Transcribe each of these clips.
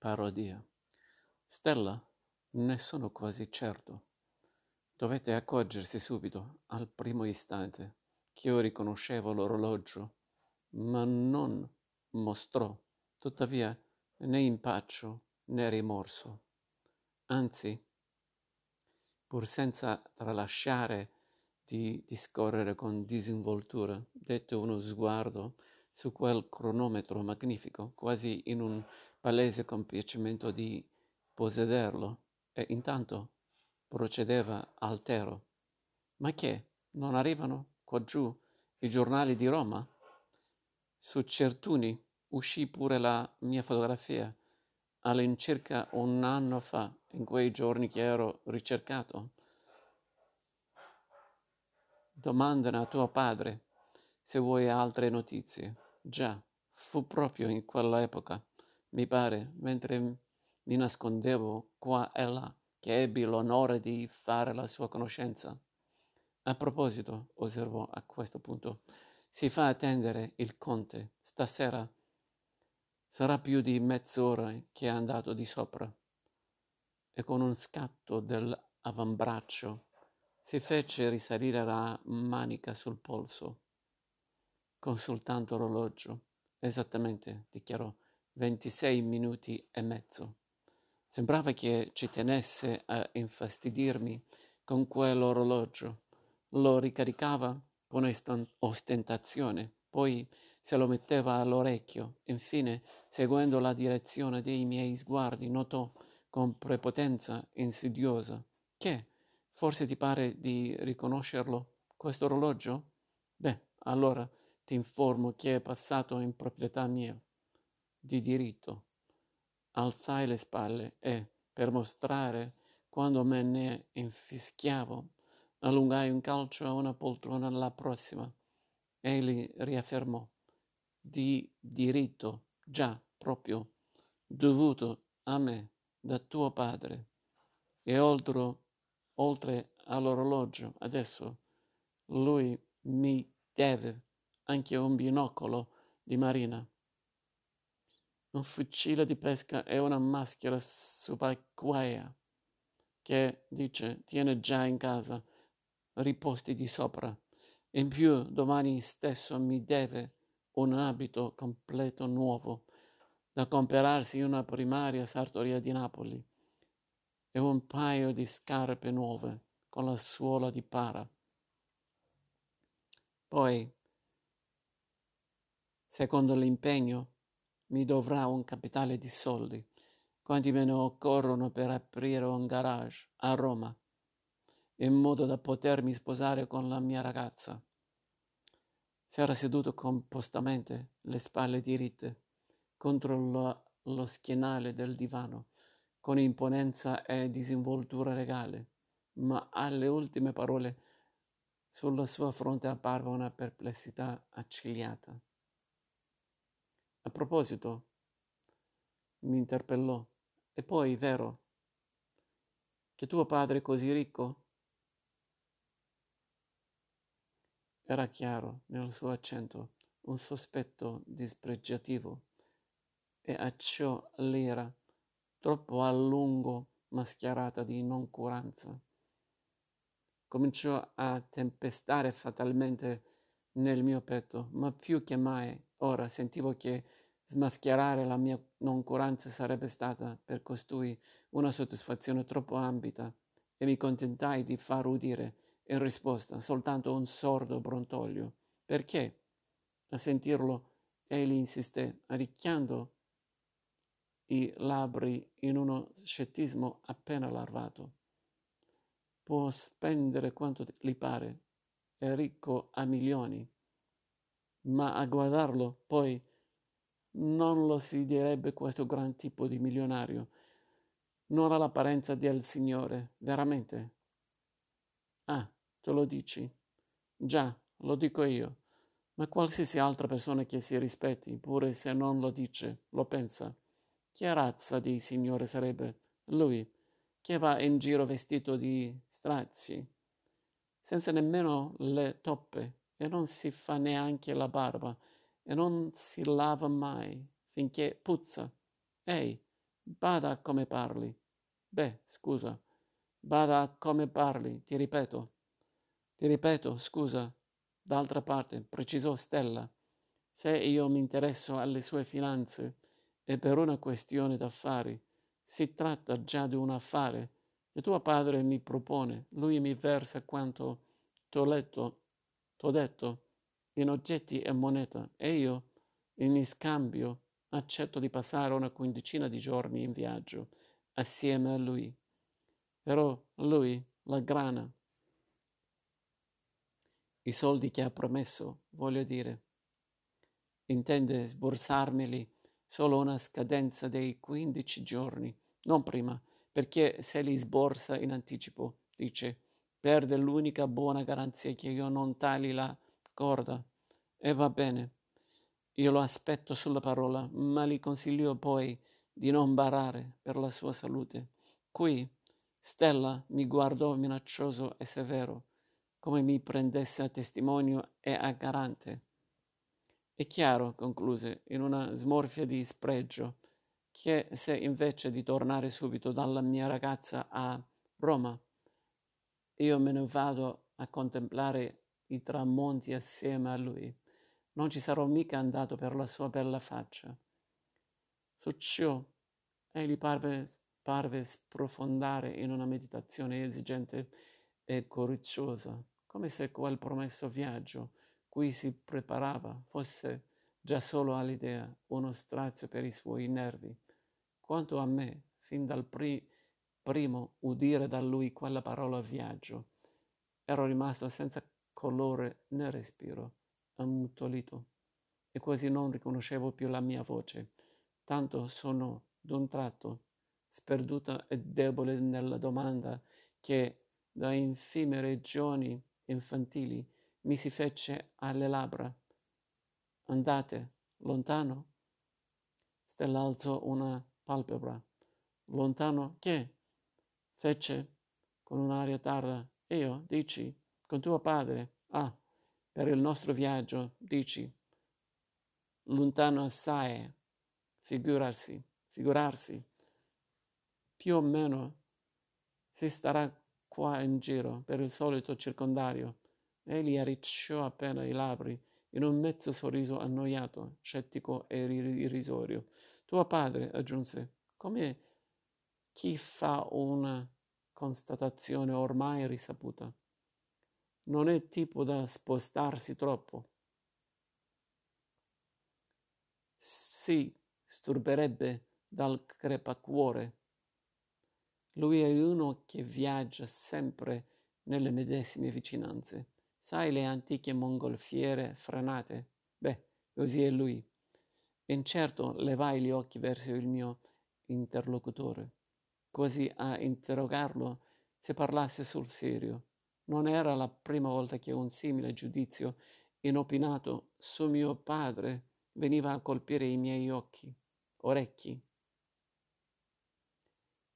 parodia. Stella, ne sono quasi certo. Dovette accorgersi subito, al primo istante, che io riconoscevo l'orologio, ma non mostrò, tuttavia, né impaccio né rimorso. Anzi, pur senza tralasciare di discorrere con disinvoltura, dette uno sguardo su quel cronometro magnifico, quasi in un palese compiacimento di possederlo, e intanto procedeva altero. Ma che? Non arrivano qua giù i giornali di Roma? Su Certuni uscì pure la mia fotografia all'incirca un anno fa, in quei giorni che ero ricercato. Domandano a tuo padre se vuoi altre notizie. Già, fu proprio in quell'epoca, mi pare, mentre mi nascondevo qua e là, che ebbi l'onore di fare la sua conoscenza. A proposito, osservò a questo punto, si fa attendere il conte stasera Sarà più di mezz'ora che è andato di sopra. E con un scatto dell'avambraccio si fece risalire la manica sul polso, consultando l'orologio. Esattamente, dichiarò, ventisei minuti e mezzo. Sembrava che ci tenesse a infastidirmi con quell'orologio. Lo ricaricava con ostentazione, poi se lo metteva all'orecchio. Infine, seguendo la direzione dei miei sguardi, notò con prepotenza insidiosa che forse ti pare di riconoscerlo questo orologio? Beh, allora ti informo che è passato in proprietà mia, di diritto. Alzai le spalle e, per mostrare quando me ne infischiavo, allungai un calcio a una poltrona alla prossima. Egli riaffermò di diritto, già proprio, dovuto a me da tuo padre. E oltre, oltre all'orologio, adesso lui mi deve anche un binocolo di marina, un fucile di pesca e una maschera subacquea che, dice, tiene già in casa, riposti di sopra. In più, domani stesso mi deve un abito completo nuovo da comperarsi in una primaria sartoria di Napoli e un paio di scarpe nuove con la suola di para. Poi, secondo l'impegno, mi dovrà un capitale di soldi, quanti me ne occorrono per aprire un garage a Roma, in modo da potermi sposare con la mia ragazza. Si era seduto compostamente, le spalle diritte, contro lo, lo schienale del divano, con imponenza e disinvoltura regale, ma alle ultime parole sulla sua fronte apparve una perplessità accigliata. A proposito, mi interpellò, e poi, vero, che tuo padre è così ricco? Era chiaro nel suo accento un sospetto dispregiativo e a ciò l'ira, troppo a lungo mascherata di noncuranza. Cominciò a tempestare fatalmente nel mio petto, ma più che mai ora sentivo che smascherare la mia noncuranza sarebbe stata per costui una soddisfazione troppo ambita e mi contentai di far udire in risposta soltanto un sordo brontolio. Perché? A sentirlo, egli insisté, arricchiando i labbri in uno scettismo appena larvato. Può spendere quanto gli pare, è ricco a milioni, ma a guardarlo poi non lo si direbbe questo gran tipo di milionario. Non ha l'apparenza del signore, veramente. Ah, Tu lo dici? Già, lo dico io. Ma qualsiasi altra persona che si rispetti, pure se non lo dice, lo pensa. Che razza di signore sarebbe lui, che va in giro vestito di strazi, senza nemmeno le toppe, e non si fa neanche la barba, e non si lava mai, finché puzza. Ehi, Bada come parli. Beh, scusa. Bada come parli, ti ripeto. Ti ripeto, scusa. D'altra parte, precisò Stella, se io mi interesso alle sue finanze è per una questione d'affari. Si tratta già di un affare. E tuo padre mi propone, lui mi versa quanto t'ho letto, t'ho detto, in oggetti e moneta, e io, in scambio, accetto di passare una quindicina di giorni in viaggio assieme a lui. Però lui, la grana, i soldi che ha promesso, voglio dire, intende sborsarmeli solo una scadenza dei quindici giorni, non prima, perché se li sborsa in anticipo, dice, perde l'unica buona garanzia che io non tagli la corda. E va bene, io lo aspetto sulla parola, ma gli consiglio poi di non barare per la sua salute. Qui Stella mi guardò minaccioso e severo, come mi prendesse a testimonio e a garante. È chiaro, concluse, in una smorfia di spregio, che se invece di tornare subito dalla mia ragazza a Roma, io me ne vado a contemplare i tramonti assieme a lui, non ci sarò mica andato per la sua bella faccia. Su ciò egli parve, parve sprofondare in una meditazione esigente e coriciosa, come se quel promesso viaggio cui si preparava fosse già solo all'idea uno strazio per i suoi nervi. Quanto a me, fin dal pri- primo udire da lui quella parola viaggio, ero rimasto senza colore né respiro ammutolito e quasi non riconoscevo più la mia voce, tanto sono d'un tratto sperduta e debole nella domanda che da infime regioni infantili mi si fece alle labbra. Andate, lontano? Stella alzò una palpebra. Lontano che? Fece con un'aria tarda. Io, dici, con tuo padre. Ah, per il nostro viaggio, dici. Lontano assai, figurarsi, figurarsi. Più o meno si starà qua in giro per il solito circondario. Egli arricciò appena i labbri in un mezzo sorriso annoiato, scettico e irrisorio. Tuo padre, aggiunse, come chi fa una constatazione ormai risaputa non è tipo da spostarsi troppo. Si sturberebbe dal crepacuore. Lui è uno che viaggia sempre nelle medesime vicinanze. Sai le antiche mongolfiere frenate? Beh, così è lui. Incerto levai gli occhi verso il mio interlocutore, quasi a interrogarlo se parlasse sul serio. Non era la prima volta che un simile giudizio inopinato su mio padre veniva a colpire i miei occhi, orecchi.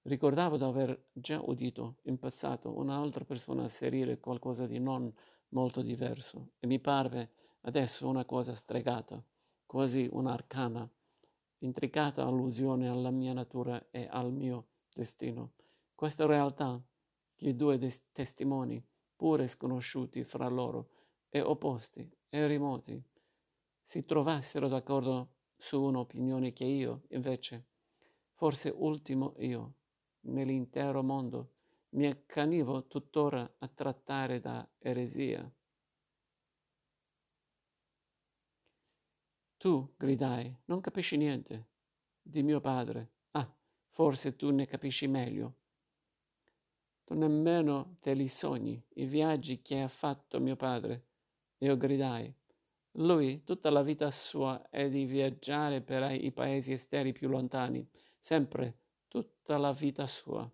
Ricordavo di aver già udito in passato un'altra persona asserire qualcosa di non molto diverso e mi parve adesso una cosa stregata, quasi un'arcana, intricata allusione alla mia natura e al mio destino. Questa realtà i due des- testimoni pure sconosciuti fra loro e opposti e remoti, si trovassero d'accordo su un'opinione che io, invece, forse ultimo io, nell'intero mondo, mi accanivo tuttora a trattare da eresia. Tu, gridai, non capisci niente di mio padre. Forse tu ne capisci meglio. Tu nemmeno te li sogni, i viaggi che ha fatto mio padre. Io gridai. Lui, tutta la vita sua è di viaggiare per i paesi esteri più lontani, sempre, tutta la vita sua.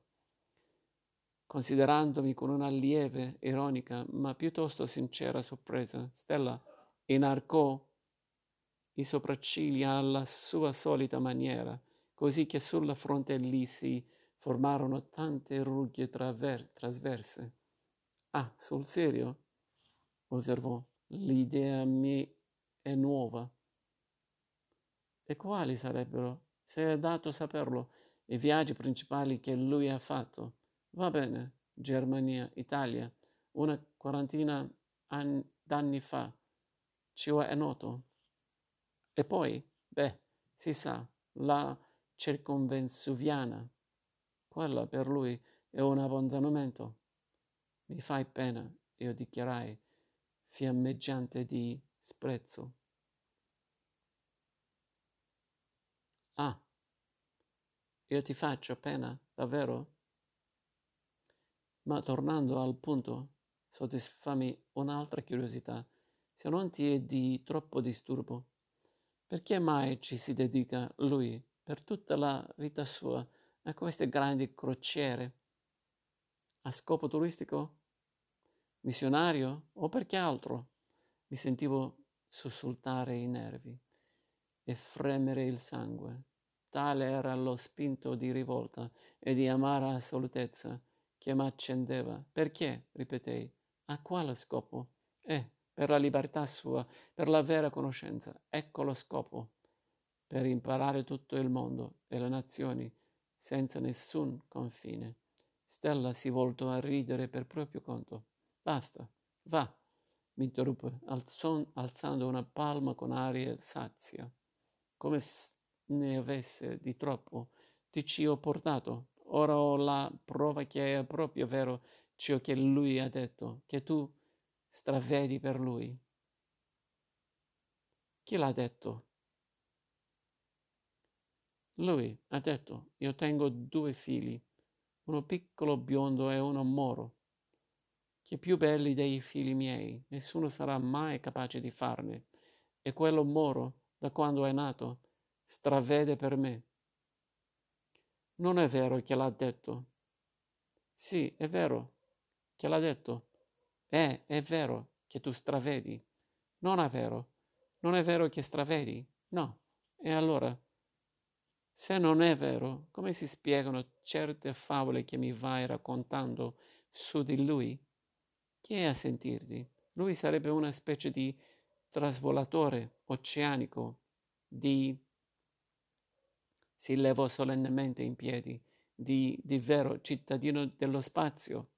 Considerandomi con una lieve, ironica, ma piuttosto sincera sorpresa, Stella inarcò i sopracciglia alla sua solita maniera, così che sulla fronte gli si formarono tante rughe traver- trasverse. Ah, sul serio? osservò. L'idea mi è nuova. E quali sarebbero? Se è dato saperlo, i viaggi principali che lui ha fatto. Va bene, Germania, Italia, una quarantina d'anni fa, ci è noto. E poi, beh, si sa, la circonvensuviana, quella per lui è un abbandonamento. Mi fai pena, io dichiarai, fiammeggiante di sprezzo. Ah, io ti faccio pena, davvero? Ma tornando al punto, soddisfami un'altra curiosità, se non ti è di troppo disturbo. Perché mai ci si dedica lui per tutta la vita sua a queste grandi crociere? A scopo turistico? Missionario? O perché altro? Mi sentivo sussultare i nervi e fremere il sangue. Tale era lo spinto di rivolta e di amara assolutezza che m'accendeva. Perché? ripetei. A quale scopo? Eh, per la libertà sua, per la vera conoscenza. Ecco lo scopo. Per imparare tutto il mondo e le nazioni senza nessun confine. Stella si voltò a ridere per proprio conto. Basta, va, mi interruppe, alzando una palma con aria sazia, come ne avesse di troppo. Ti ci ho portato. Ora ho la prova che è proprio vero ciò che lui ha detto, che tu stravedi per lui. Chi l'ha detto? Lui ha detto, io tengo due figli, uno piccolo biondo e uno moro, che più belli dei figli miei, nessuno sarà mai capace di farne, e quello moro, da quando è nato, stravede per me. Non è vero che l'ha detto. Sì, è vero che l'ha detto. Eh, è vero che tu stravedi. Non è vero. Non è vero che stravedi. No. E allora? Se non è vero, come si spiegano certe favole che mi vai raccontando su di lui? Chi è a sentirti? Lui sarebbe una specie di trasvolatore oceanico, di si levò solennemente in piedi, di, di vero cittadino dello spazio,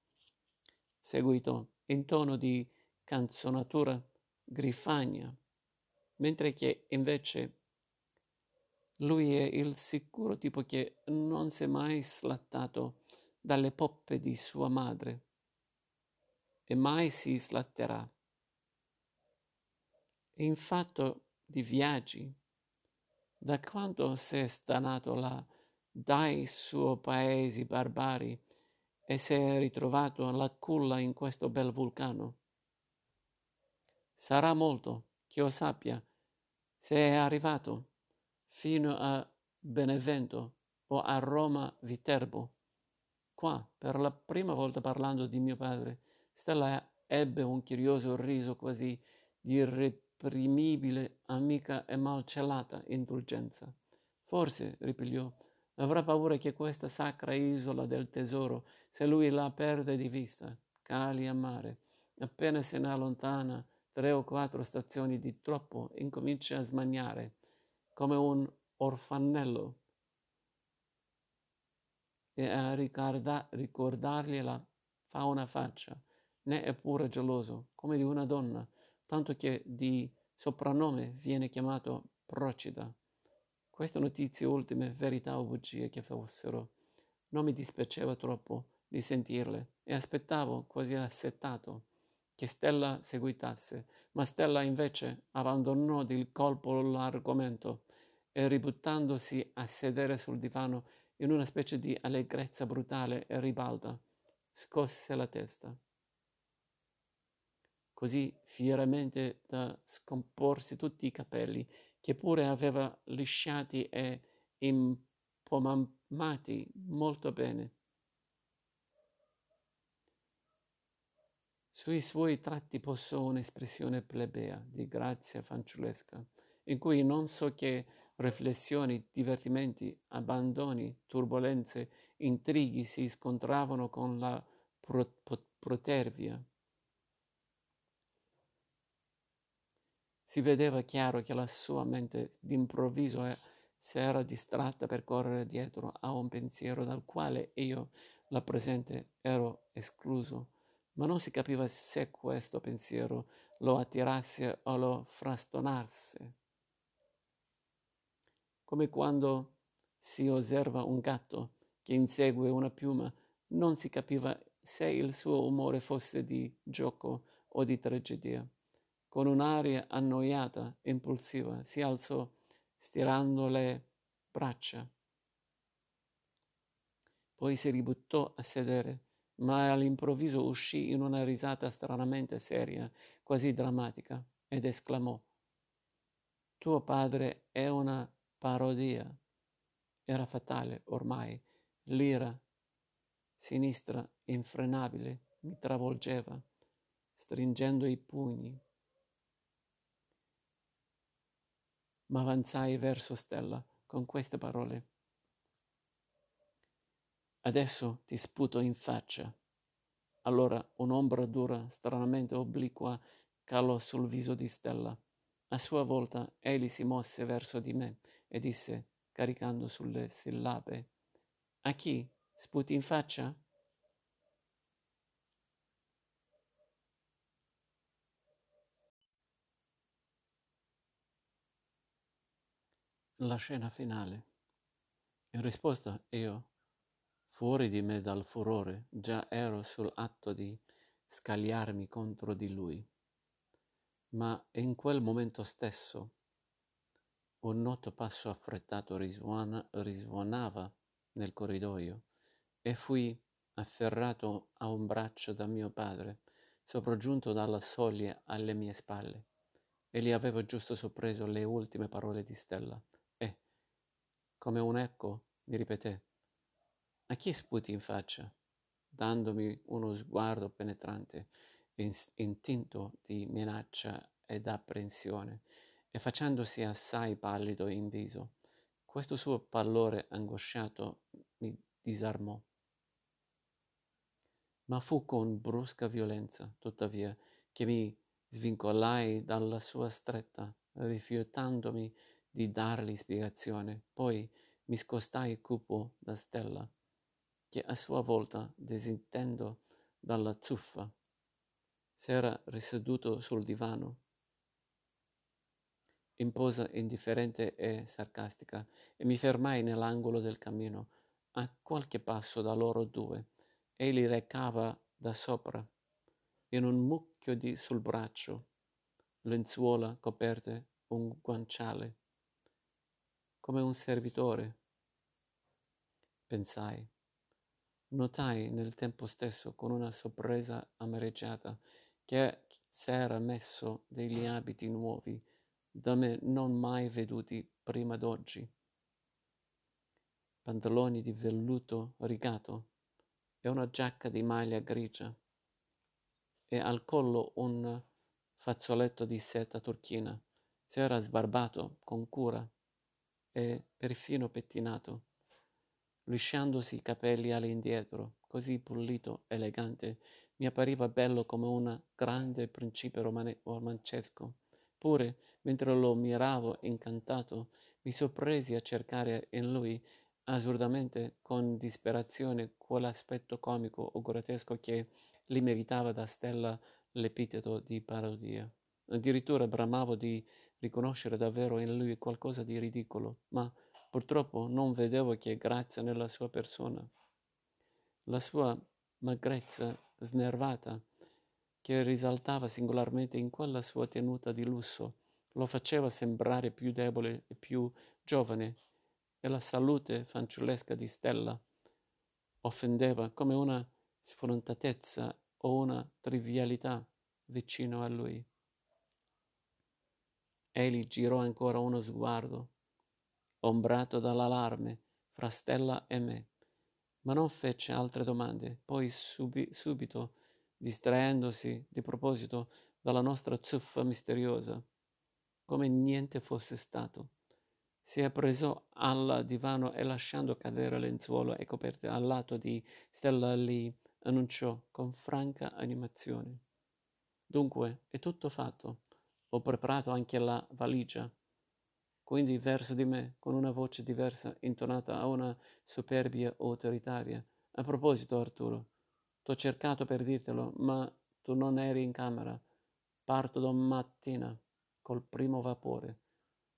seguito in tono di canzonatura grifagna, mentre che invece lui è il sicuro tipo che non si è mai slattato dalle poppe di sua madre e mai si slatterà. In fatto di viaggi, da quando s'è stanato là dai suoi paesi barbari e s'è ritrovato alla culla in questo bel vulcano. Sarà molto, che io sappia, se è arrivato fino a Benevento o a Roma Viterbo. Qua, per la prima volta parlando di mio padre, Stella ebbe un curioso riso quasi di irreprimibile, amica e malcelata indulgenza. Forse, ripigliò, avrà paura che questa sacra isola del tesoro, se lui la perde di vista, cali a mare. Appena se ne allontana tre o quattro stazioni di troppo, incomincia a smaniare, come un orfanello, e a ricorda- ricordargliela fa una faccia, né è pure geloso, come di una donna, tanto che di soprannome viene chiamato Procida. Queste notizie ultime, verità o bugie che fossero, non mi dispiaceva troppo di sentirle e aspettavo, quasi assetato, che Stella seguitasse, ma Stella invece abbandonò di colpo l'argomento e ributtandosi a sedere sul divano in una specie di allegrezza brutale e ribalta, scosse la testa così fieramente da scomporsi tutti i capelli, che pure aveva lisciati e impomamati molto bene. Sui suoi tratti posò un'espressione plebea, di grazia fanciullesca, in cui non so che riflessioni, divertimenti, abbandoni, turbolenze, intrighi si scontravano con la protervia. Si vedeva chiaro che la sua mente d'improvviso s'era distratta per correre dietro a un pensiero dal quale io, là presente, ero escluso, ma non si capiva se questo pensiero lo attirasse o lo frastonasse. Come quando si osserva un gatto che insegue una piuma, non si capiva se il suo umore fosse di gioco o di tragedia. Con un'aria annoiata, impulsiva, si alzò, stirando le braccia. Poi si ributtò a sedere, ma all'improvviso uscì in una risata stranamente seria, quasi drammatica, ed esclamò Tuo padre è una parodia. Era fatale ormai. L'ira sinistra, infrenabile, mi travolgeva, stringendo i pugni. Ma avanzai verso Stella con queste parole. Adesso ti sputo in faccia. Allora un'ombra dura, stranamente obliqua, calò sul viso di Stella. A sua volta egli si mosse verso di me e disse, caricando sulle sillabe, A chi? Sputi in faccia? La scena finale. In risposta io, fuori di me dal furore, già ero sull'atto di scagliarmi contro di lui. Ma in quel momento stesso un noto passo affrettato risuona, risuonava nel corridoio e fui afferrato a un braccio da mio padre, sopraggiunto dalla soglia alle mie spalle. E gli avevo giusto sorpreso le ultime parole di Stella come un eco, mi ripeté. A chi sputi in faccia? dandomi uno sguardo penetrante, intinto di minaccia ed apprensione, e facendosi assai pallido in viso. Questo suo pallore angosciato mi disarmò. Ma fu con brusca violenza, tuttavia, che mi svincolai dalla sua stretta, rifiutandomi di dargli spiegazione. Poi mi scostai cupo da Stella, che a sua volta, desintendo dalla zuffa, s'era riseduto sul divano, in posa indifferente e sarcastica, e mi fermai nell'angolo del cammino, a qualche passo da loro due. Egli recava da sopra, in un mucchio di sul braccio, lenzuola coperte, un guanciale come un servitore. Pensai. Notai nel tempo stesso con una sorpresa amareggiata che s'era messo degli abiti nuovi da me non mai veduti prima d'oggi. Pantaloni di velluto rigato e una giacca di maglia grigia e al collo un fazzoletto di seta turchina. Si era sbarbato con cura e perfino pettinato, lisciandosi i capelli all'indietro, così pulito, elegante, mi appariva bello come un grande principe romancesco. Pure, mentre lo miravo incantato, mi sorpresi a cercare in lui assurdamente, con disperazione, quell'aspetto comico o grottesco che gli meritava da stella l'epiteto di parodia. Addirittura bramavo di riconoscere davvero in lui qualcosa di ridicolo, ma purtroppo non vedevo che grazia nella sua persona. La sua magrezza snervata, che risaltava singolarmente in quella sua tenuta di lusso, lo faceva sembrare più debole e più giovane, e la salute fanciullesca di Stella offendeva come una sfrontatezza o una trivialità vicino a lui. Egli girò ancora uno sguardo, ombrato dall'allarme, fra Stella e me, ma non fece altre domande. Poi subi- subito, distraendosi di proposito dalla nostra zuffa misteriosa, come niente fosse stato, si appresò al divano e lasciando cadere lenzuolo e coperte al lato di Stella lì, annunciò con franca animazione. Dunque, è tutto fatto. Ho preparato anche la valigia, quindi verso di me, con una voce diversa, intonata a una superbia autoritaria. A proposito, Arturo, t'ho cercato per dirtelo, ma tu non eri in camera. Parto domattina, col primo vapore.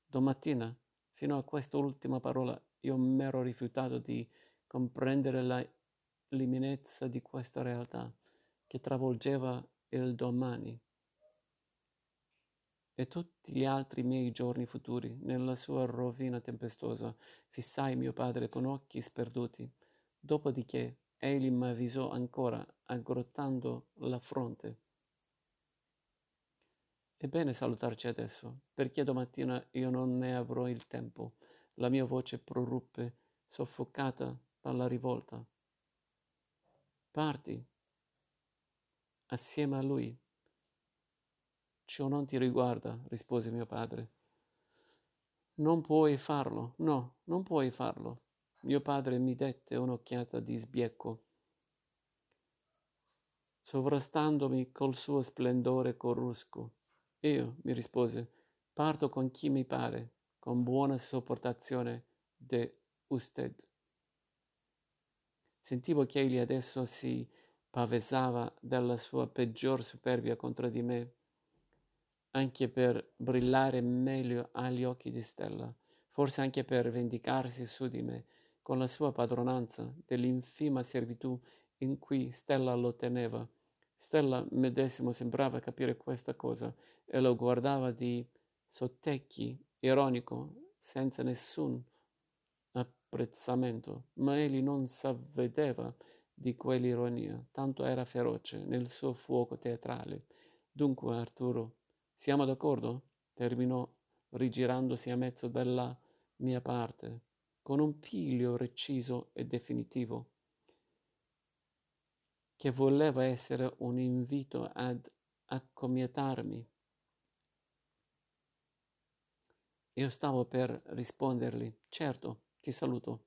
Domattina, fino a quest'ultima parola, io m'ero rifiutato di comprendere la l'imminenza di questa realtà che travolgeva il domani e tutti gli altri miei giorni futuri, nella sua rovina tempestosa, fissai mio padre con occhi sperduti. Dopodiché egli m'avvisò ancora, aggrottando la fronte. È bene salutarci adesso, perché domattina io non ne avrò il tempo. La mia voce proruppe, soffocata dalla rivolta. Parti assieme a lui. Ciò non ti riguarda, rispose mio padre. Non puoi farlo, no, non puoi farlo. Mio padre mi dette un'occhiata di sbiecco, sovrastandomi col suo splendore corrusco. Io, mi rispose, parto con chi mi pare, con buona sopportazione de usted. Sentivo che egli adesso si pavesava della sua peggior superbia contro di me, anche per brillare meglio agli occhi di Stella, forse anche per vendicarsi su di me con la sua padronanza dell'infima servitù in cui Stella lo teneva. Stella medesimo sembrava capire questa cosa e lo guardava di sottecchi, ironico, senza nessun apprezzamento, ma egli non s'avvedeva di quell'ironia, tanto era feroce nel suo fuoco teatrale. Dunque, Arturo, siamo d'accordo? terminò rigirandosi a mezzo dalla mia parte, con un piglio reciso e definitivo, che voleva essere un invito ad accomiatarmi. Io stavo per rispondergli, certo, ti saluto,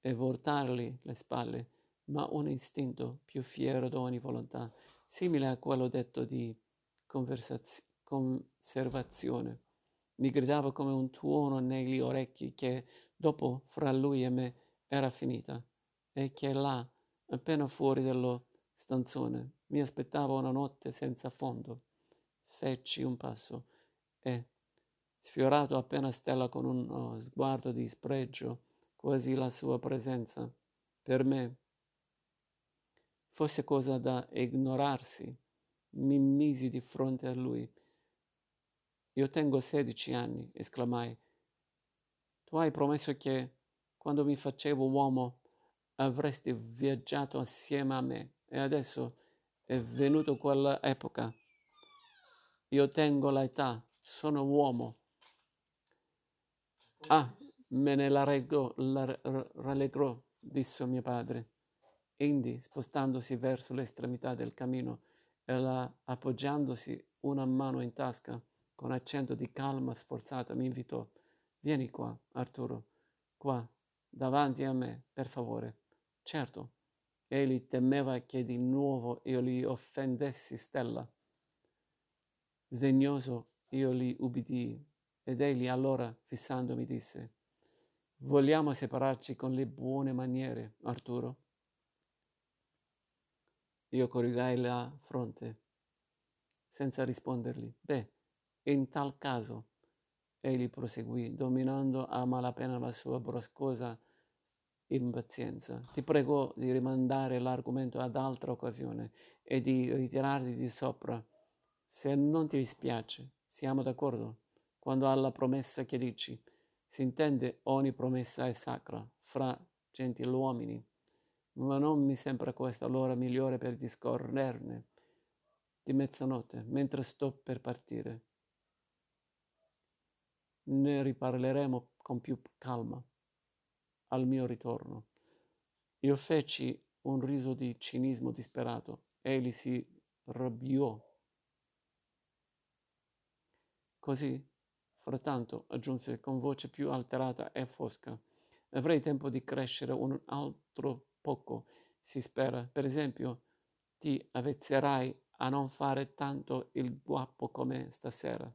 e voltargli le spalle, ma un istinto più fiero d'ogni volontà, simile a quello detto di conservazione, mi gridava come un tuono negli orecchi che, dopo, fra lui e me, era finita, e che là, appena fuori dello stanzone, mi aspettava una notte senza fondo. Feci un passo e, sfiorato appena Stella con uno sguardo di spregio, quasi la sua presenza, per me, fosse cosa da ignorarsi. Mi misi di fronte a lui. Io tengo sedici anni, esclamai. Tu hai promesso che, quando mi facevo uomo, avresti viaggiato assieme a me e adesso è venuta quella epoca. Io tengo l'età, sono uomo. Ah, Me ne la rallegrò, disse mio padre. Indi, spostandosi verso l'estremità del camino e la, appoggiandosi una mano in tasca, con accento di calma sforzata, mi invitò. Vieni qua, Arturo, qua, davanti a me, per favore. Certo, egli temeva che di nuovo io gli offendessi Stella. Sdegnoso io gli ubbidii, ed egli allora, fissandomi, disse Vogliamo separarci con le buone maniere, Arturo? Io corrigai la fronte, senza rispondergli. Beh, in tal caso, egli proseguì, dominando a malapena la sua broscosa impazienza. Ti prego di rimandare l'argomento ad altra occasione e di ritirarti di sopra. Se non ti dispiace, siamo d'accordo? Quando alla promessa che dici, si intende ogni promessa è sacra fra gentiluomini, ma non mi sembra questa l'ora migliore per discorrerne di mezzanotte, mentre sto per partire. Ne riparleremo con più calma al mio ritorno. Io feci un riso di cinismo disperato. Egli si rabbiò. Così Frattanto, aggiunse con voce più alterata e fosca, avrei tempo di crescere un altro poco, si spera. Per esempio, ti avvezzerai a non fare tanto il guapo come stasera.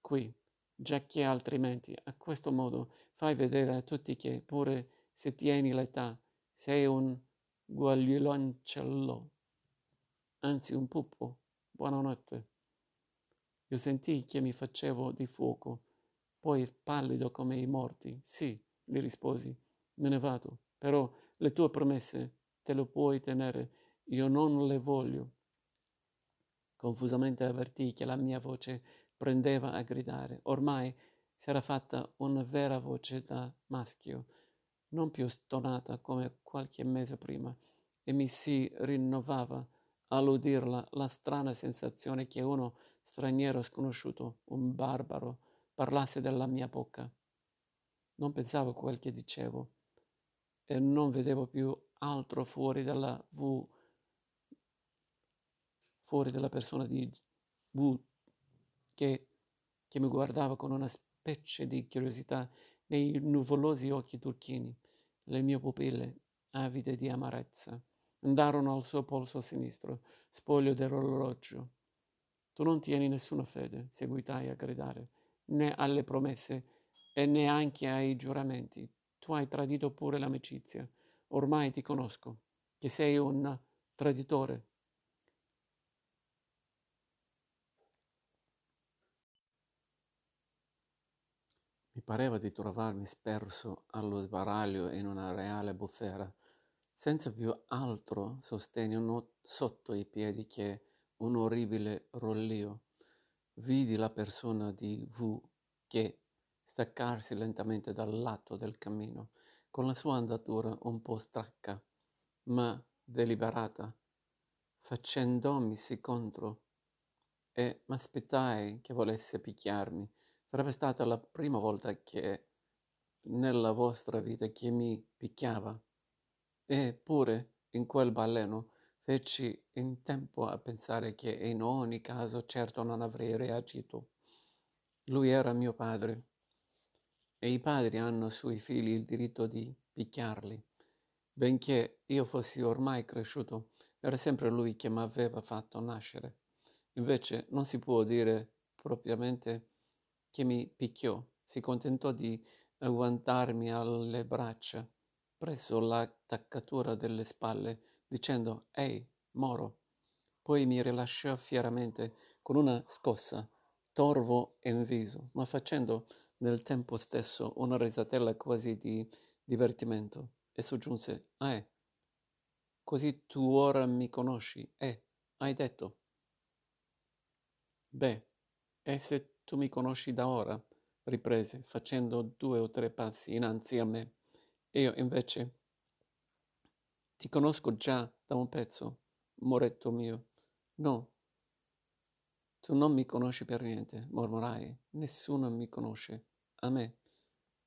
Qui, giacché altrimenti a questo modo fai vedere a tutti che, pure se tieni l'età, sei un guaglioloncello, anzi un pupo. Buonanotte. Io sentii che mi facevo di fuoco, poi pallido come i morti. Sì, gli risposi, me ne vado, però le tue promesse te le puoi tenere, io non le voglio. Confusamente avvertii che la mia voce prendeva a gridare. Ormai si era fatta una vera voce da maschio, non più stonata come qualche mese prima, e mi si rinnovava all'udirla la strana sensazione che uno straniero sconosciuto, un barbaro, parlasse della mia bocca. Non pensavo a quel che dicevo e non vedevo più altro fuori dalla V, fuori dalla persona di V che, che mi guardava con una specie di curiosità nei nuvolosi occhi turchini. Le mie pupille, avide di amarezza, andarono al suo polso sinistro, spoglio dell'orologio. Tu non tieni nessuna fede, seguitai a gridare, né alle promesse e neanche ai giuramenti. Tu hai tradito pure l'amicizia. Ormai ti conosco, che sei un traditore. Pareva di trovarmi sperso allo sbaraglio in una reale bufera, senza più altro sostegno no- sotto i piedi che un orribile rollio. Vidi la persona di V che staccarsi lentamente dal lato del cammino, con la sua andatura un po' stracca, ma deliberata, facendomisi contro, e m'aspettai che volesse picchiarmi. Sarebbe stata la prima volta che nella vostra vita che mi picchiava. Eppure, in quel baleno, Feci in tempo a pensare che in ogni caso certo non avrei reagito. Lui era mio padre e i padri hanno sui figli il diritto di picchiarli. Benché io fossi ormai cresciuto, era sempre lui che mi aveva fatto nascere. Invece non si può dire propriamente che mi picchiò, si contentò di agguantarmi alle braccia presso l'attaccatura delle spalle dicendo Ehi, Moro. Poi mi rilasciò fieramente con una scossa, torvo in viso, ma facendo nel tempo stesso una risatella quasi di divertimento, e soggiunse Eh, così tu ora mi conosci, eh, hai detto. Beh, e se tu mi conosci da ora? riprese, facendo due o tre passi innanzi a me. Io invece ti conosco già da un pezzo, moretto mio. No, tu non mi conosci per niente, mormorai. Nessuno mi conosce. A me.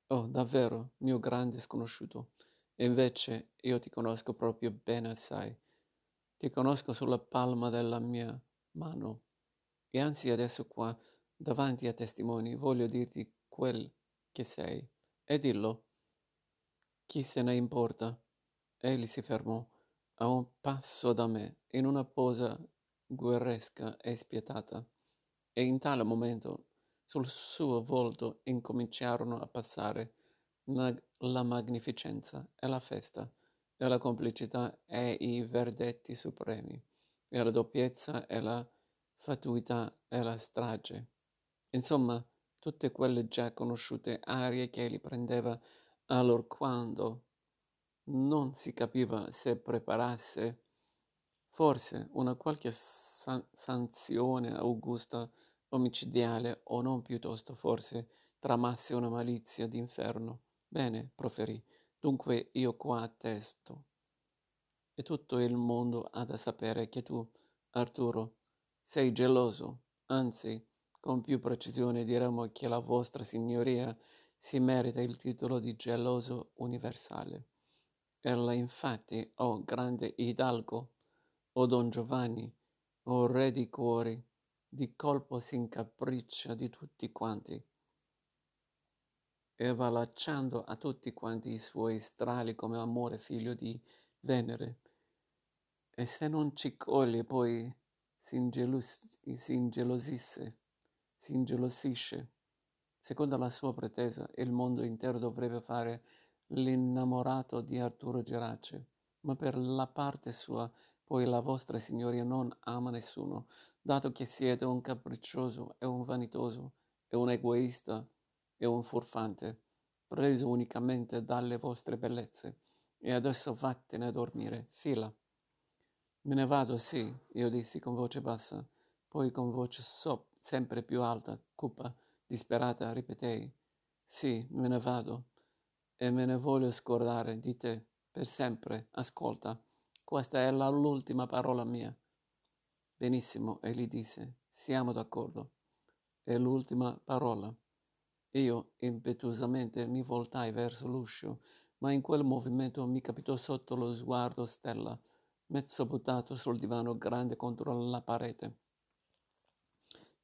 Oh, davvero, mio grande sconosciuto. E invece io ti conosco proprio bene assai. Ti conosco sulla palma della mia mano. E anzi adesso qua, davanti a testimoni, voglio dirti quel che sei. E dillo. Chi se ne importa? Egli si fermò a un passo da me, in una posa guerresca e spietata, e in tale momento sul suo volto incominciarono a passare la magnificenza e la festa, e la complicità e i verdetti supremi, e la doppiezza e la fatuità e la strage. Insomma, tutte quelle già conosciute arie che egli prendeva allorquando non si capiva se preparasse forse una qualche san- sanzione augusta omicidiale o non piuttosto forse tramasse una malizia d'inferno. Bene, proferì, dunque io qua attesto. E tutto il mondo ha da sapere che tu, Arturo, sei geloso, anzi, con più precisione diremmo che la vostra signoria si merita il titolo di geloso universale. Ella infatti, o oh grande Hidalgo, o oh Don Giovanni, o oh re di cuori, di colpo si incapriccia di tutti quanti e va lasciando a tutti quanti i suoi strali come amore figlio di Venere. E se non ci coglie poi si, ingelos- si si ingelosisce, Secondo la sua pretesa, il mondo intero dovrebbe fare l'innamorato di Arturo Gerace, ma per la parte sua poi la vostra signoria non ama nessuno, dato che siete un capriccioso e un vanitoso e un egoista e un furfante, preso unicamente dalle vostre bellezze. E adesso vattene a dormire, fila. Me ne vado, sì, io dissi con voce bassa, poi con voce so, sempre più alta, cupa, disperata, ripetei, sì, me ne vado, e me ne voglio scordare di te, per sempre, ascolta, questa è la, l'ultima parola mia. Benissimo, egli disse, siamo d'accordo. È l'ultima parola. Io impetuosamente mi voltai verso l'uscio, ma in quel movimento mi capitò sotto lo sguardo Stella, mezzo buttato sul divano grande contro la parete.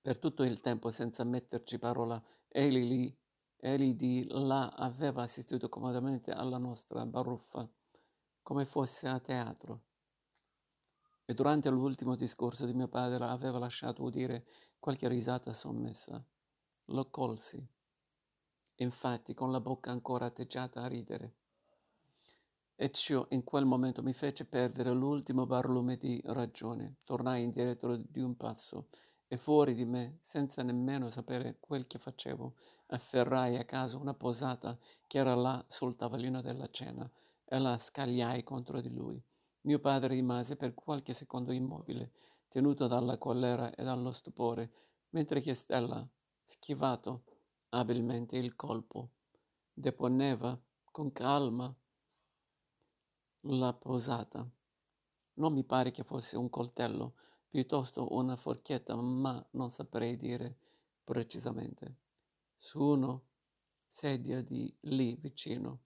Per tutto il tempo, senza metterci parola, egli lì, egli di là aveva assistito comodamente alla nostra baruffa, come fosse a teatro. E durante l'ultimo discorso di mio padre aveva lasciato udire qualche risata sommessa. Lo colsi, infatti, con la bocca ancora atteggiata a ridere. E ciò in quel momento mi fece perdere l'ultimo barlume di ragione. Tornai indietro di un passo e fuori di me, senza nemmeno sapere quel che facevo, afferrai a caso una posata che era là sul tavolino della cena e la scagliai contro di lui. Mio padre rimase per qualche secondo immobile, tenuto dalla collera e dallo stupore, mentre che Stella, schivato abilmente il colpo, deponeva con calma la posata. Non mi pare che fosse un coltello, piuttosto una forchetta, ma non saprei dire precisamente. Su una sedia di lì vicino.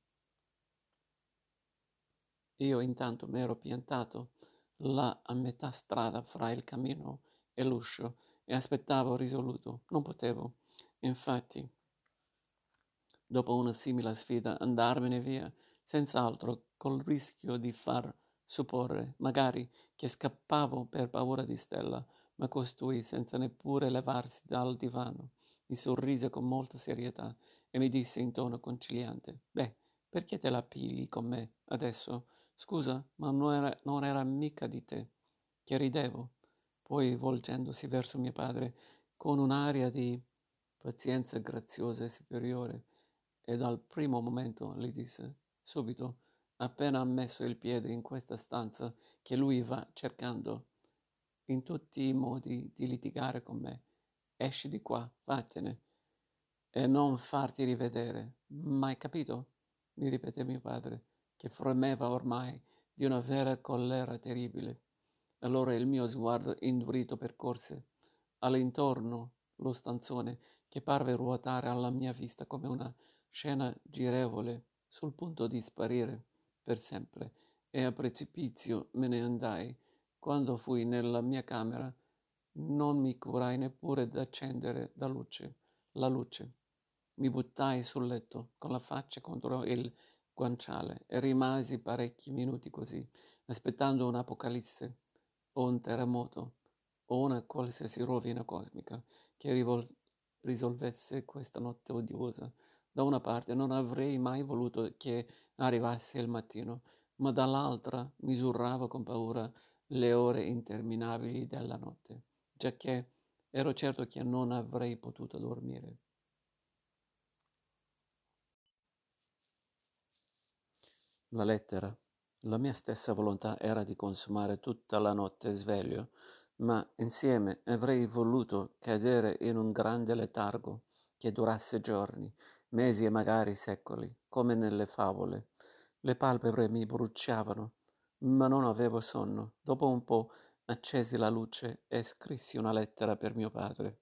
Io intanto m'ero piantato là a metà strada fra il camino e l'uscio e aspettavo risoluto. Non potevo, infatti, dopo una simile sfida, andarmene via, senz'altro col rischio di far supporre, magari, che scappavo per paura di Stella, ma costui, senza neppure levarsi dal divano, mi sorrise con molta serietà e mi disse in tono conciliante: Beh, perché te la pigli con me adesso? Scusa, ma non era, non era mica di te. Che ridevo. Poi, volgendosi verso mio padre, con un'aria di pazienza graziosa e superiore, e dal primo momento gli disse: Subito, appena ha messo il piede in questa stanza che lui va cercando in tutti i modi di litigare con me. Esci di qua, vattene, e non farti rivedere. Mai capito? mi ripeté mio padre, che fremeva ormai di una vera collera terribile. Allora il mio sguardo indurito percorse all'intorno lo stanzone che parve ruotare alla mia vista come una scena girevole sul punto di sparire per sempre e a precipizio me ne andai. Quando fui nella mia camera non mi curai neppure d'accendere la luce, la luce. Mi buttai sul letto con la faccia contro il guanciale e rimasi parecchi minuti così, aspettando un'apocalisse o un terremoto o una qualsiasi rovina cosmica che rivol- risolvesse questa notte odiosa. Da una parte non avrei mai voluto che arrivasse il mattino, ma dall'altra misuravo con paura le ore interminabili della notte, giacché ero certo che non avrei potuto dormire. La lettera. La mia stessa volontà era di consumare tutta la notte sveglio, ma insieme avrei voluto cadere in un grande letargo che durasse giorni, mesi e magari secoli, come nelle favole. Le palpebre mi bruciavano, ma non avevo sonno. Dopo un po' accesi la luce e scrissi una lettera per mio padre.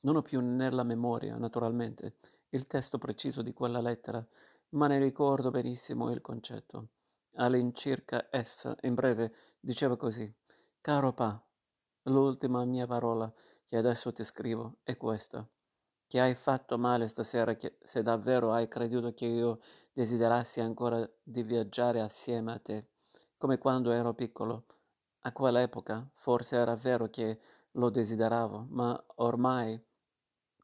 Non ho più nella memoria, naturalmente, il testo preciso di quella lettera, ma ne ricordo benissimo il concetto. All'incirca essa, in breve, diceva così: Caro Pa, l'ultima mia parola che adesso ti scrivo è questa che hai fatto male stasera se davvero hai creduto che io desiderassi ancora di viaggiare assieme a te, come quando ero piccolo. A quell'epoca forse era vero che lo desideravo, ma ormai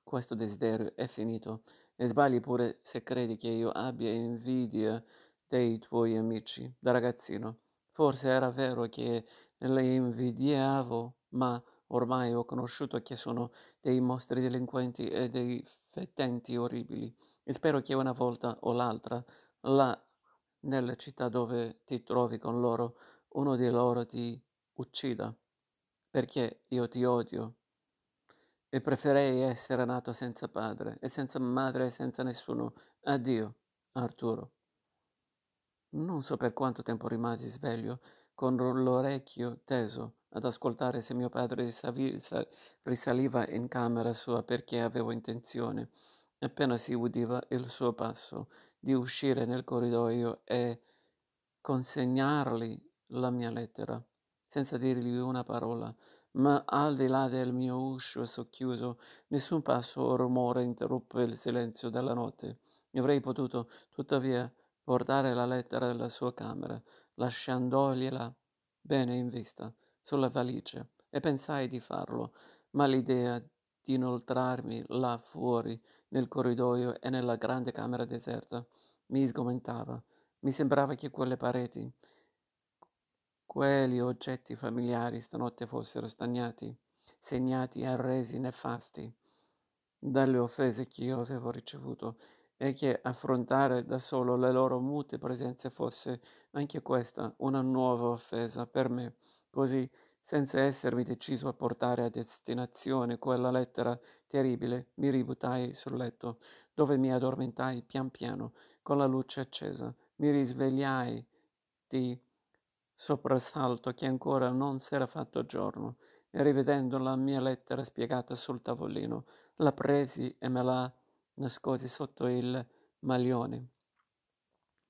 questo desiderio è finito e sbagli pure se credi che io abbia invidia dei tuoi amici da ragazzino. Forse era vero che le invidiavo, ma ormai ho conosciuto che sono dei mostri delinquenti e dei fetenti orribili. E spero che una volta o l'altra, là nelle città dove ti trovi con loro, uno di loro ti uccida, perché io ti odio e preferei essere nato senza padre e senza madre e senza nessuno. Addio, Arturo. Non so per quanto tempo rimasi sveglio, con l'orecchio teso ad ascoltare se mio padre risaliva in camera sua perché avevo intenzione, appena si udiva il suo passo, di uscire nel corridoio e consegnargli la mia lettera, senza dirgli una parola, ma al di là del mio uscio socchiuso, nessun passo o rumore interruppe il silenzio della notte. Avrei potuto, tuttavia, portare la lettera alla sua camera, lasciandogliela bene in vista, sulla valigia, e pensai di farlo, ma l'idea di inoltrarmi là fuori, nel corridoio e nella grande camera deserta, mi sgomentava. Mi sembrava che quelle pareti, quegli oggetti familiari stanotte fossero stagnati, segnati e resi nefasti dalle offese che io avevo ricevuto e che affrontare da solo le loro mute presenze fosse anche questa una nuova offesa per me. Così, senza essermi deciso a portare a destinazione quella lettera terribile, mi ributtai sul letto, dove mi addormentai pian piano, con la luce accesa. Mi risvegliai di soprassalto che ancora non s'era fatto giorno, e rivedendo la mia lettera spiegata sul tavolino, la presi e me la nascosi sotto il maglione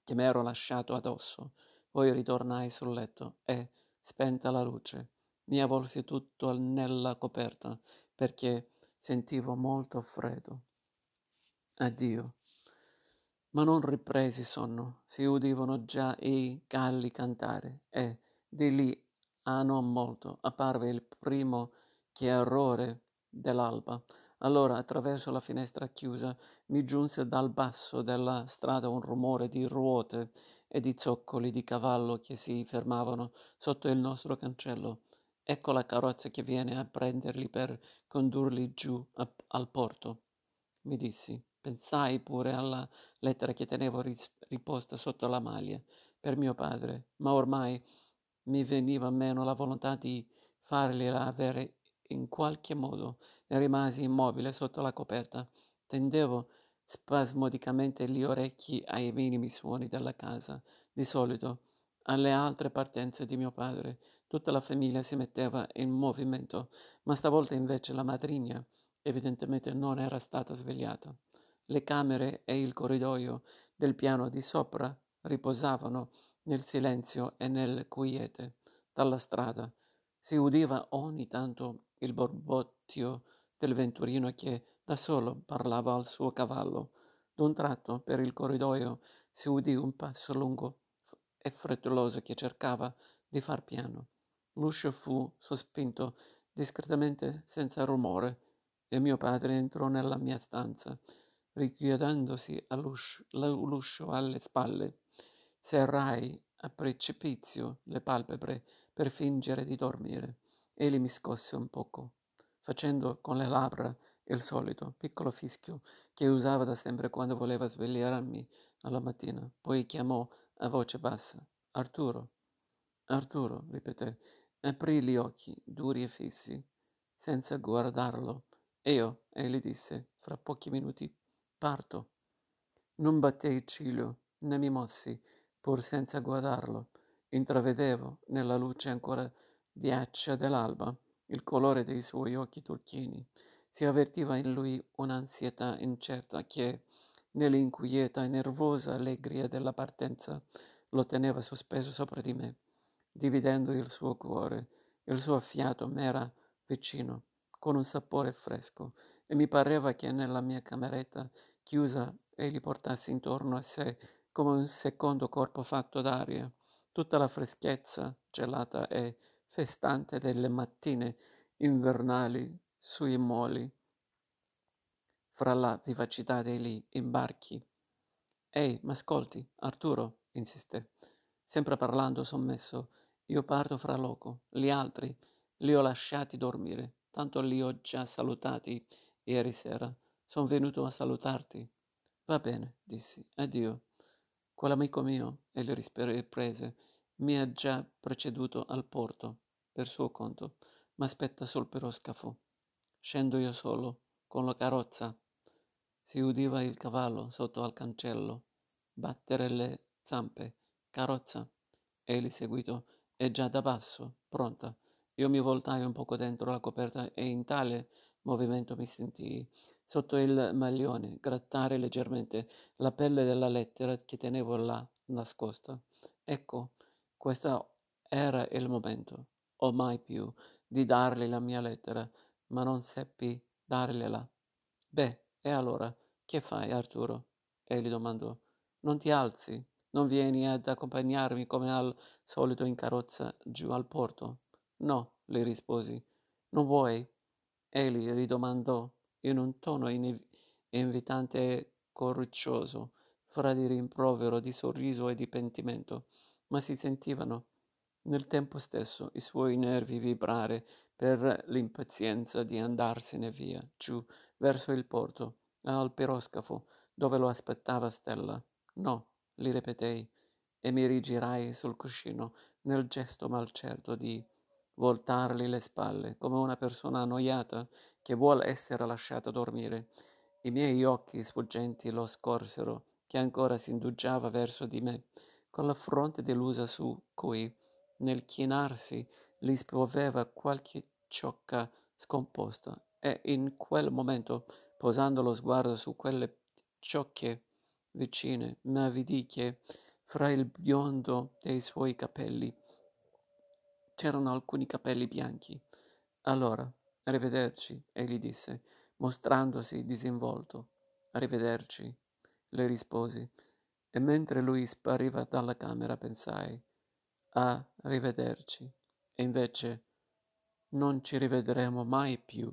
che m'ero lasciato addosso. Poi ritornai sul letto e, spenta la luce, mi avvolsi tutto nella coperta perché sentivo molto freddo. Addio ma non ripresi sonno, si udivano già i galli cantare e di lì a non molto apparve il primo chiarore dell'alba. Allora attraverso la finestra chiusa mi giunse dal basso della strada un rumore di ruote e di zoccoli di cavallo che si fermavano sotto il nostro cancello. Ecco la carrozza che viene a prenderli per condurli giù a, al porto, mi dissi. Pensai pure alla lettera che tenevo riposta sotto la maglia per mio padre, ma ormai mi veniva meno la volontà di fargliela avere in qualche modo e rimasi immobile sotto la coperta. Tendevo spasmodicamente gli orecchi ai minimi suoni della casa. Di solito, alle altre partenze di mio padre, tutta la famiglia si metteva in movimento, ma stavolta invece la madrigna evidentemente non era stata svegliata. Le camere e il corridoio del piano di sopra riposavano nel silenzio e nel quiete. Dalla strada si udiva ogni tanto il borbottio del venturino che da solo parlava al suo cavallo. D'un tratto per il corridoio si udì un passo lungo e frettoloso che cercava di far piano. L'uscio fu sospinto discretamente senza rumore e mio padre entrò nella mia stanza richiudendosi l'uscio alle spalle. Serrai a precipizio le palpebre per fingere di dormire. Egli mi scosse un poco, facendo con le labbra il solito piccolo fischio che usava da sempre quando voleva svegliarmi alla mattina. Poi chiamò a voce bassa Arturo. Arturo, ripeté, aprì gli occhi duri e fissi, senza guardarlo. Io, egli disse, fra pochi minuti Parto. Non battei ciglio, né mi mossi, pur senza guardarlo. Intravedevo, nella luce ancora diaccia dell'alba, il colore dei suoi occhi turchini. Si avvertiva in lui un'ansietà incerta che, nell'inquieta e nervosa allegria della partenza, lo teneva sospeso sopra di me, dividendo il suo cuore. Il suo fiato m'era vicino, con un sapore fresco, e mi pareva che nella mia cameretta chiusa egli portasse intorno a sé come un secondo corpo fatto d'aria tutta la freschezza gelata e festante delle mattine invernali sui moli fra la vivacità degli imbarchi. Ehi, m'ascolti, Arturo, insiste, sempre parlando sommesso. Io parto fra loco. Gli altri li ho lasciati dormire, tanto li ho già salutati ieri sera. Sono venuto a salutarti. Va bene, dissi. Addio. Quell'amico mio, e le riprese, mi ha già preceduto al porto, per suo conto. M'aspetta sul piroscafo. Scendo io solo, con la carrozza. Si udiva il cavallo sotto al cancello, battere le zampe. Carrozza. Egli seguito è già da basso, pronta. Io mi voltai un poco dentro la coperta e in tale movimento mi sentii, sotto il maglione, grattare leggermente la pelle della lettera che tenevo là nascosta. Ecco, questo era il momento, o mai più, di dargli la mia lettera, ma non seppi dargliela. Beh, e allora, che fai, Arturo? Egli domandò. Non ti alzi? Non vieni ad accompagnarmi come al solito in carrozza giù al porto? No, le risposi. Non vuoi? Egli ridomandò in un tono inv- invitante e corruccioso, fra di rimprovero, di sorriso e di pentimento, ma si sentivano nel tempo stesso i suoi nervi vibrare per l'impazienza di andarsene via, giù, verso il porto, al piroscafo, dove lo aspettava Stella. No, gli ripetei, e mi rigirai sul cuscino nel gesto malcerto di voltargli le spalle, come una persona annoiata che vuole essere lasciata dormire. I miei occhi sfuggenti lo scorsero, che ancora si indugiava verso di me, con la fronte delusa su cui, nel chinarsi, gli spioveva qualche ciocca scomposta, e in quel momento, posando lo sguardo su quelle ciocche vicine, m'avvidi che fra il biondo dei suoi capelli c'erano alcuni capelli bianchi. Allora, arrivederci, egli disse, mostrandosi disinvolto. Arrivederci, le risposi, e mentre lui spariva dalla camera pensai, a rivederci, e invece non ci rivedremo mai più.